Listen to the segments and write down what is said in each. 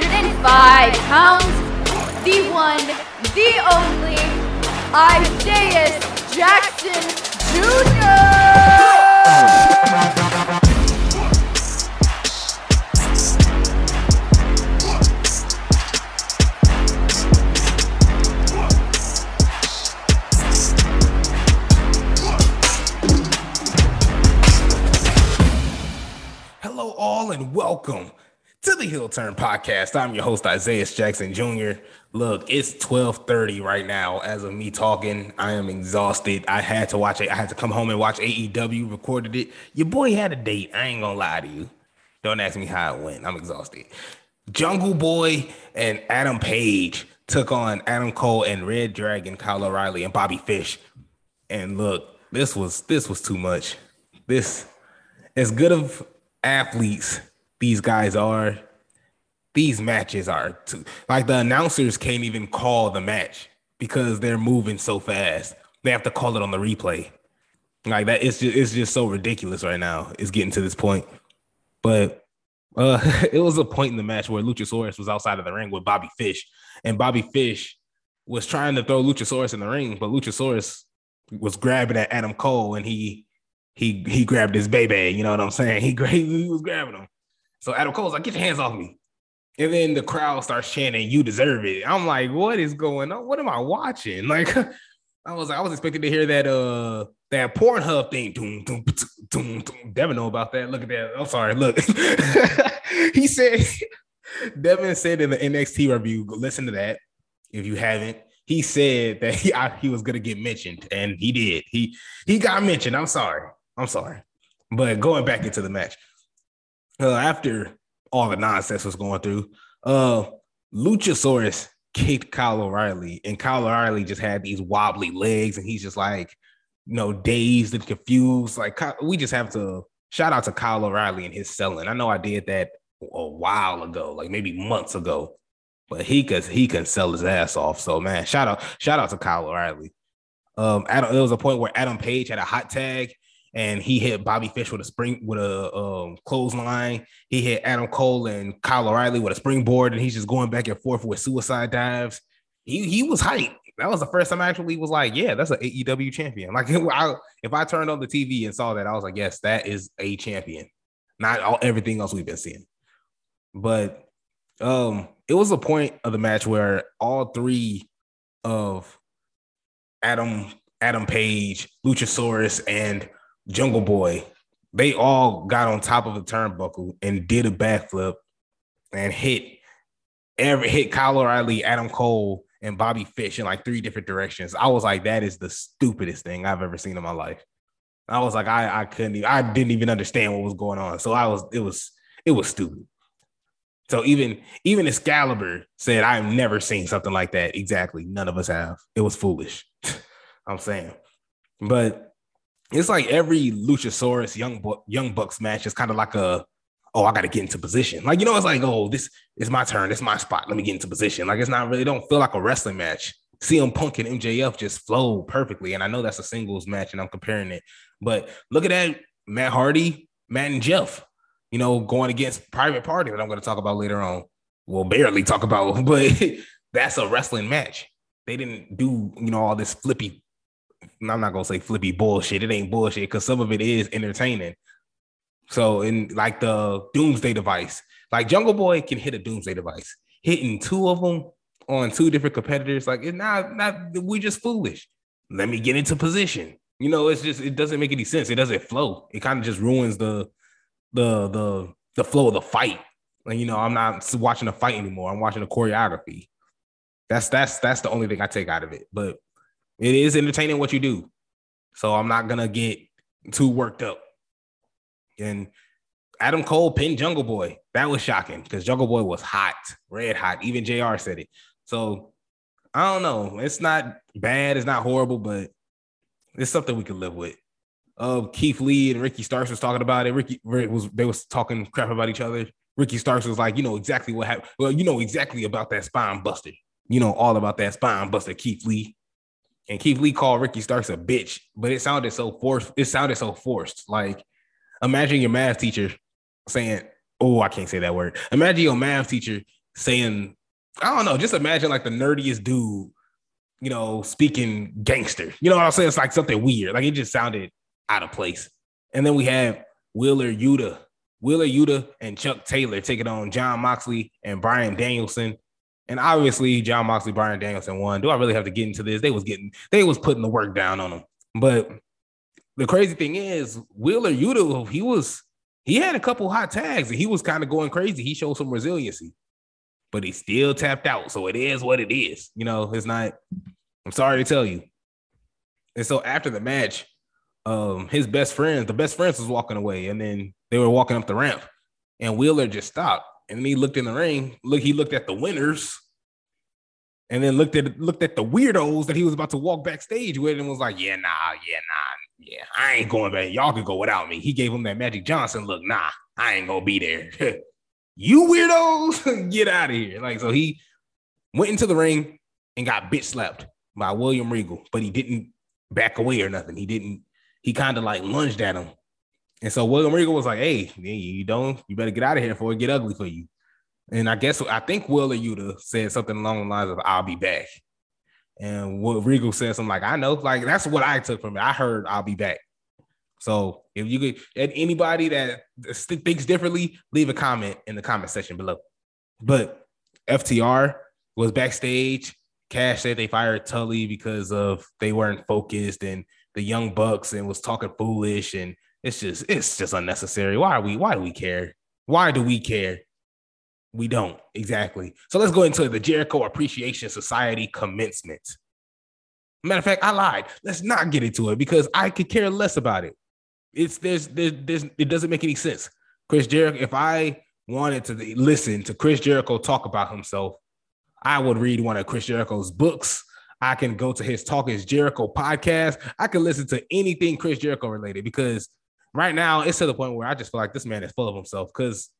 105 pounds, the one, the only, Isaiah Jackson Jr. all and welcome to the Heel Turn Podcast. I'm your host, Isaiah Jackson Jr. Look, it's 12:30 right now. As of me talking, I am exhausted. I had to watch it. I had to come home and watch AEW. Recorded it. Your boy had a date. I ain't gonna lie to you. Don't ask me how it went. I'm exhausted. Jungle Boy and Adam Page took on Adam Cole and reDragon, Kyle O'Reilly, and Bobby Fish. And look, this was this was too much. This as good of athletes these guys are, these matches are too like the announcers can't even call the match because they're moving so fast. They have to call it on the replay. Like that, it's just it's just so ridiculous right now. It's getting to this point. But uh it was a point in the match where Luchasaurus was outside of the ring with Bobby Fish, and Bobby Fish was trying to throw Luchasaurus in the ring, but Luchasaurus was grabbing at Adam Cole and he he he grabbed his baby. You know what I'm saying? He, he was grabbing him. So Adam Cole's like, "Get your hands off me!" And then the crowd starts chanting, "You deserve it." I'm like, "What is going on? What am I watching?" Like, I was I was expecting to hear that uh that Pornhub thing. Doom, doom, doom, doom. Devin know about that. Look at that. I'm sorry. Look, he said. Devin said in the NXT review. Listen to that if you haven't he said that he I, he was gonna get mentioned, and he did. He he got mentioned. I'm sorry. I'm sorry. But going back into the match, uh, after all the nonsense was going through, uh, Luchasaurus kicked Kyle O'Reilly, and Kyle O'Reilly just had these wobbly legs, and he's just like, you know, dazed and confused. Like we just have to shout out to Kyle O'Reilly and his selling. I know I did that a while ago, like maybe months ago but he could he can sell his ass off. So man, shout out shout out to Kyle O'Reilly. Um, Adam, there was a point where Adam Page had a hot tag and he hit Bobby Fish with a spring with a um, clothesline. He hit Adam Cole and Kyle O'Reilly with a springboard, and he's just going back and forth with suicide dives. He he was hyped. That was the first time I actually was like, yeah, that's an AEW champion. Like I, if I turned on the TV and saw that, I was like, yes, that is a champion. Not all everything else we've been seeing, but um it was a point of the match where all three of Adam, Adam Page, Luchasaurus, and Jungle Boy, they all got on top of the turnbuckle and did a backflip and hit every hit Kyle O'Reilly, Adam Cole, and Bobby Fish in like three different directions. I was like, that is the stupidest thing I've ever seen in my life. I was like, I I couldn't even, I didn't even understand what was going on. So I was, it was, it was stupid. So even even Excalibur said, "I've never seen something like that." Exactly, none of us have. It was foolish. I'm saying, but it's like every Luchasaurus Young Young Bucks match is kind of like a, oh, I got to get into position. Like you know, it's like, oh, this is my turn. It's my spot. Let me get into position. Like it's not really. Don't feel like a wrestling match. CM Punk and MJF just flow perfectly, and I know that's a singles match, and I'm comparing it. But look at that, Matt Hardy, Matt and Jeff you know, going against private party that I'm going to talk about later on. We'll barely talk about, but that's a wrestling match. They didn't do, you know, all this flippy. I'm not gonna say flippy bullshit. It ain't bullshit because some of it is entertaining. So, in like the doomsday device, like Jungle Boy can hit a doomsday device, hitting two of them on two different competitors. Like it's not, not we're just foolish. Let me get into position. You know, it's just it doesn't make any sense. It doesn't flow. It kind of just ruins the the the the flow of the fight. And you know, I'm not watching a fight anymore. I'm watching a choreography. That's that's that's the only thing I take out of it. But it is entertaining what you do. So I'm not gonna get too worked up. And Adam Cole pinned Jungle Boy. That was shocking because Jungle Boy was hot, red hot. Even JR said it. So I don't know. It's not bad, it's not horrible, but it's something we can live with of Keith Lee and Ricky Starks was talking about it. Ricky was they was talking crap about each other. Ricky Starks was like, you know exactly what happened. Well, you know exactly about that spine buster. you know, all about that spine buster Keith Lee. And Keith Lee called Ricky Starks a bitch, but it sounded so forced. It sounded so forced. Like, imagine your math teacher saying, Oh, I can't say that word. Imagine your math teacher saying, I don't know, just imagine like the nerdiest dude, you know, speaking gangster. You know what I'm saying? It's like something weird. Like it just sounded out of place. And then we have Wheeler Yuta, Wheeler Yuta and Chuck Taylor taking on Jon Moxley and Bryan Danielson. And obviously, Jon Moxley, Bryan Danielson won. Do I really have to get into this? They was getting, they was putting the work down on them. But the crazy thing is, Wheeler Yuta, he was, he had a couple hot tags and he was kind of going crazy. He showed some resiliency, but he still tapped out. So it is what it is. You know, it's not, I'm sorry to tell you. And so after the match, um, his best friends, the best friends was walking away, and then they were walking up the ramp, and Wheeler just stopped. And then he looked in the ring. Look, he looked at the winners, and then looked at looked at the weirdos that he was about to walk backstage with, and was like, "Yeah, nah, yeah, nah, yeah, I ain't going back. Y'all can go without me." He gave him that Magic Johnson look. Nah, I ain't gonna be there. you weirdos, get out of here. Like so, he went into the ring and got bitch slapped by William Regal, but he didn't back away or nothing. He didn't. He kind of like lunged at him and so William Regal was like, "Hey, you don't, you better get out of here before it get ugly for you." And I guess I think Wheeler Yuta said something along the lines of "I'll be back," and Will Regal said something like, "I know," like that's what I took from it. I heard "I'll be back." So if you could, anybody that thinks differently, leave a comment in the comment section below. But FTR was backstage. Cash said they fired Tully because of they weren't focused and the young bucks and was talking foolish and it's just it's just unnecessary. Why are we why do we care? Why do we care? We don't exactly. So let's go into the Jericho Appreciation Society commencement. Matter of fact, I lied. Let's not get into it because I could care less about it. It's there's there's, there's it doesn't make any sense. Chris Jericho, if I wanted to listen to Chris Jericho talk about himself, I would read one of Chris Jericho's books. I can go to his Talk is Jericho podcast. I can listen to anything Chris Jericho related because right now it's to the point where I just feel like this man is full of himself because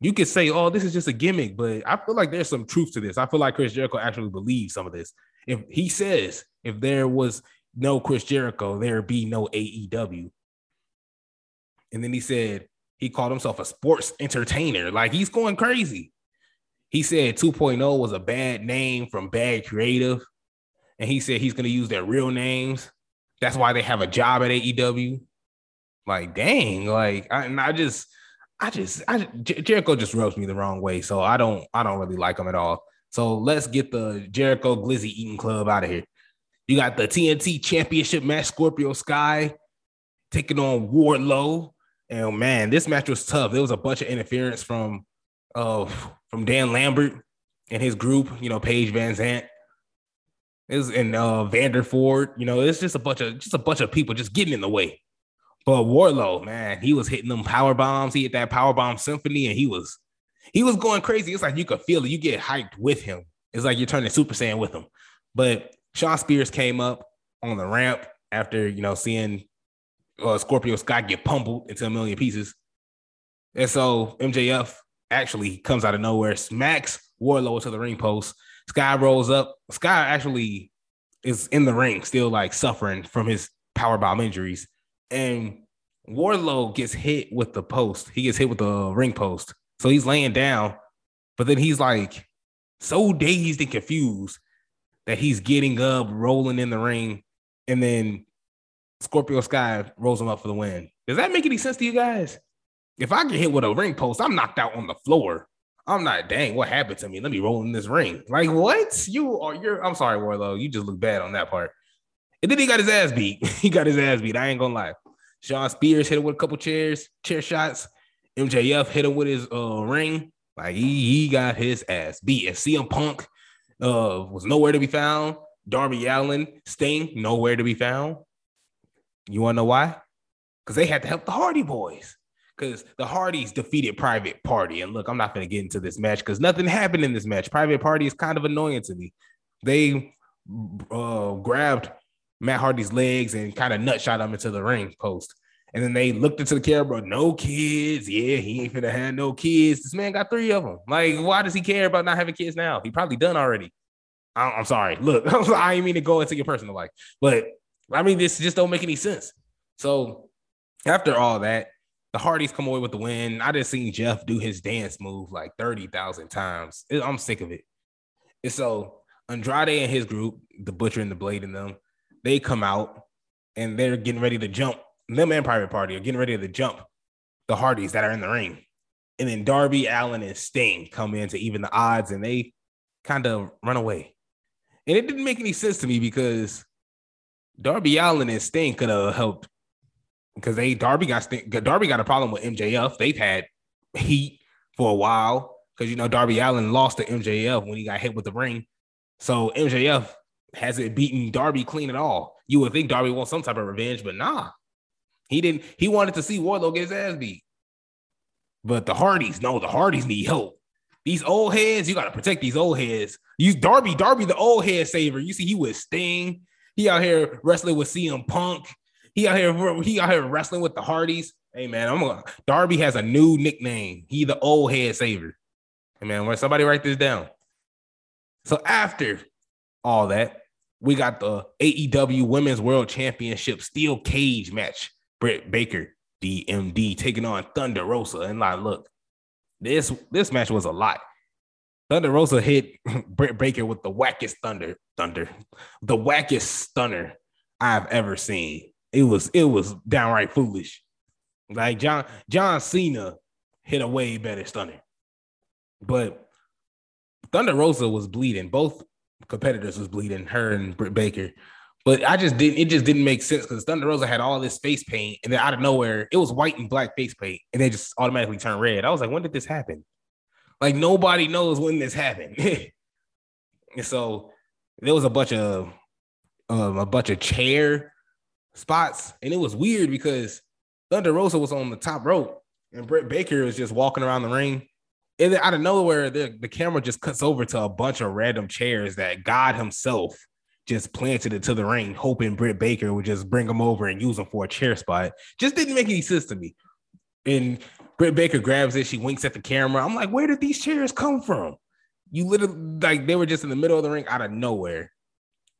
you could say, oh, this is just a gimmick, but I feel like there's some truth to this. I feel like Chris Jericho actually believes some of this. If he says if there was no Chris Jericho, there'd be no AEW. And then he said he called himself a sports entertainer. Like he's going crazy. He said 2.0 was a bad name from bad creative. And he said he's going to use their real names. That's why they have a job at AEW. Like, dang, like I, and I just, I just, I Jericho just rubs me the wrong way, so I don't, I don't really like him at all. So let's get the Jericho Glizzy Eating Club out of here. You got the TNT Championship match, Scorpio Sky taking on Wardlow. And man, this match was tough. There was a bunch of interference from uh from Dan Lambert and his group, you know, Paige VanZant Is and uh Vanderford, you know, it's just a bunch of just a bunch of people just getting in the way. But Wardlow, man, he was hitting them power bombs. He hit that power bomb symphony, and he was he was going crazy. It's like you could feel it. You get hyped with him. It's like you're turning Super Saiyan with him. But Shawn Spears came up on the ramp after you know seeing uh, Scorpio Sky get pummeled into a million pieces, and so MJF actually comes out of nowhere, smacks Wardlow to the ring post. Sky rolls up. Sky actually is in the ring, still like suffering from his power bomb injuries and Wardlow gets hit with the post. He gets hit with the ring post. So he's laying down, but then he's like so dazed and confused that he's getting up, rolling in the ring, and then Scorpio Sky rolls him up for the win. Does that make any sense to you guys? If I get hit with a ring post, I'm knocked out on the floor. I'm not, dang, what happened to me? Let me roll in this ring. Like, what? You are, you're, I'm sorry, Wardlow. You just look bad on that part. And then he got his ass beat. he got his ass beat. I ain't gonna lie. Shawn Spears hit him with a couple chairs, chair shots. MJF hit him with his uh, ring. Like he, he got his ass beat. And CM Punk uh, was nowhere to be found. Darby Allin, Sting, nowhere to be found. You want to know why? Because they had to help the Hardy Boyz. Because the Hardys defeated Private Party. And look, I'm not to get into this match because nothing happened in this match. Private Party is kind of annoying to me. They uh, grabbed Matt Hardy's legs and kind of nutshot him into the ring post. And then they looked into the camera, no kids. Yeah, he ain't finna have no kids. This man got three of them. Like, why does he care about not having kids now? He probably done already. I'm sorry. Look, I didn't mean to go into your personal life, but I mean, this just don't make any sense. So after all that, the Hardys come away with the win. I just seen Jeff do his dance move like 30,000 times. I'm sick of it. And so Andrade and his group, the Butcher and the Blade and them, they come out and they're getting ready to jump. Them and Private Party are getting ready to jump the Hardys that are in the ring. And then Darby, Allin and Sting come in to even the odds and they kind of run away. And it didn't make any sense to me because Darby Allin and Sting could have helped because they Darby got Sting, Darby got a problem with MJF. They've had heat for a while because you know Darby Allin lost to MJF when he got hit with the ring. So MJF hasn't beaten Darby clean at all. You would think Darby wants some type of revenge, but nah. He didn't, he wanted to see Wardlow get his ass beat. But the Hardys, no, the Hardys need help. These old heads, you got to protect these old heads. You Darby, Darby, the old head saver. You see, he was Sting. He out here wrestling with CM Punk. He out here, he out here wrestling with the Hardys. Hey man, I'm gonna Darby has a new nickname. He the old head saver. Hey man, when somebody write this down. So after all that, we got the AEW Women's World Championship Steel Cage match. Britt Baker, DMD, taking on Thunder Rosa. And like, look, this this match was a lot. Thunder Rosa hit Britt Baker with the wackest thunder, thunder, the wackest stunner I've ever seen. It was it was downright foolish. Like John John Cena hit a way better stunner, but Thunder Rosa was bleeding. Both competitors was bleeding. Her and Britt Baker. But I just didn't. It just didn't make sense because Thunder Rosa had all this face paint, and then out of nowhere, it was white and black face paint, and they just automatically turned red. I was like, when did this happen? Like nobody knows when this happened. and so there was a bunch of um, a bunch of chair spots, and it was weird because Thunder Rosa was on the top rope, and Britt Baker was just walking around the ring. And out of nowhere, the, the camera just cuts over to a bunch of random chairs that God Himself just planted it to the ring, hoping Britt Baker would just bring them over and use them for a chair spot. Just didn't make any sense to me. And Britt Baker grabs it, she winks at the camera. I'm like, where did these chairs come from? You literally like they were just in the middle of the ring out of nowhere.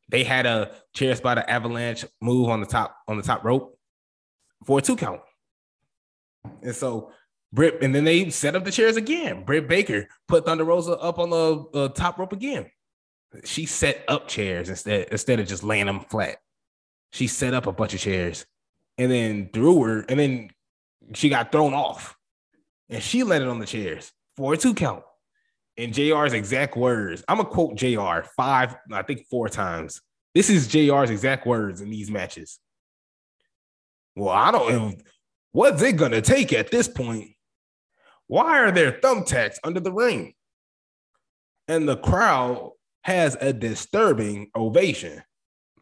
They had a chair spot, an avalanche move on the top on the top rope for a two count. And so Britt, and then they set up the chairs again. Britt Baker put Thunder Rosa up on the uh, top rope again. She set up chairs instead instead of just laying them flat. She set up a bunch of chairs and then threw her, and then she got thrown off. And she landed on the chairs for a two count. In JR's exact words, I'm gonna quote JR five, I think four times. This is JR's exact words in these matches. Well, I don't know. What's it gonna take at this point? Why are there thumbtacks under the ring? And the crowd has a disturbing ovation.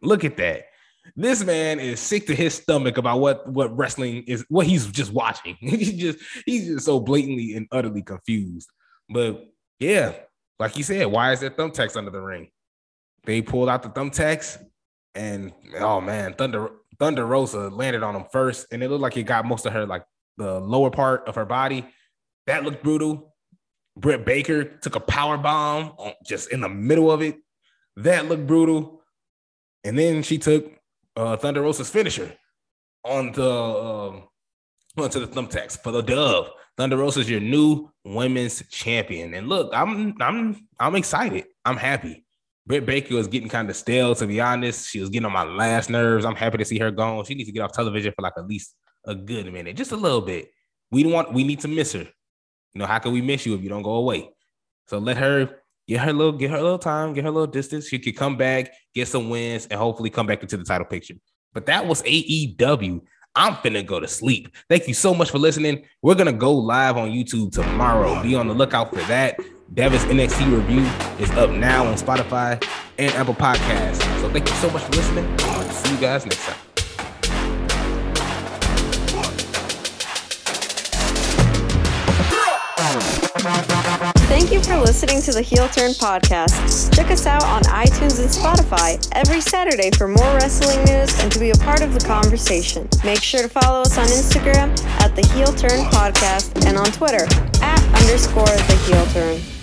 Look at that. This man is sick to his stomach about what what wrestling is, what he's just watching. he's just he's just so blatantly and utterly confused. But yeah, like you said, why is there thumbtacks under the ring? They pulled out the thumbtacks, and oh man, Thunder Thunder Rosa landed on him first, and it looked like it got most of her like the lower part of her body. That looked brutal. Britt Baker took a power bomb on, just in the middle of it. That looked brutal. And then she took uh, Thunder Rosa's finisher on the um, onto the thumbtacks for the dove. Thunder Rosa's your new women's champion. And look, I'm I'm I'm excited. I'm happy. Britt Baker was getting kind of stale, to be honest. She was getting on my last nerves. I'm happy to see her gone. She needs to get off television for like at least a good minute, just a little bit. We don't want we need to miss her. You know, how can we miss you if you don't go away? So let her get her little, get her little time, get her little distance. She could come back, get some wins, and hopefully come back into the title picture. But that was AEW. I'm finna go to sleep. Thank you so much for listening. We're gonna go live on YouTube tomorrow. Be on the lookout for that. Davis NXT review is up now on Spotify and Apple Podcasts. So thank you so much for listening. I'll see you guys next time. Thank you for listening to the Heel Turn podcast. Check us out on iTunes and Spotify every Saturday for more wrestling news and to be a part of the conversation. Make sure to follow us on Instagram at the Heel Turn Podcast and on Twitter at underscore the Heel Turn.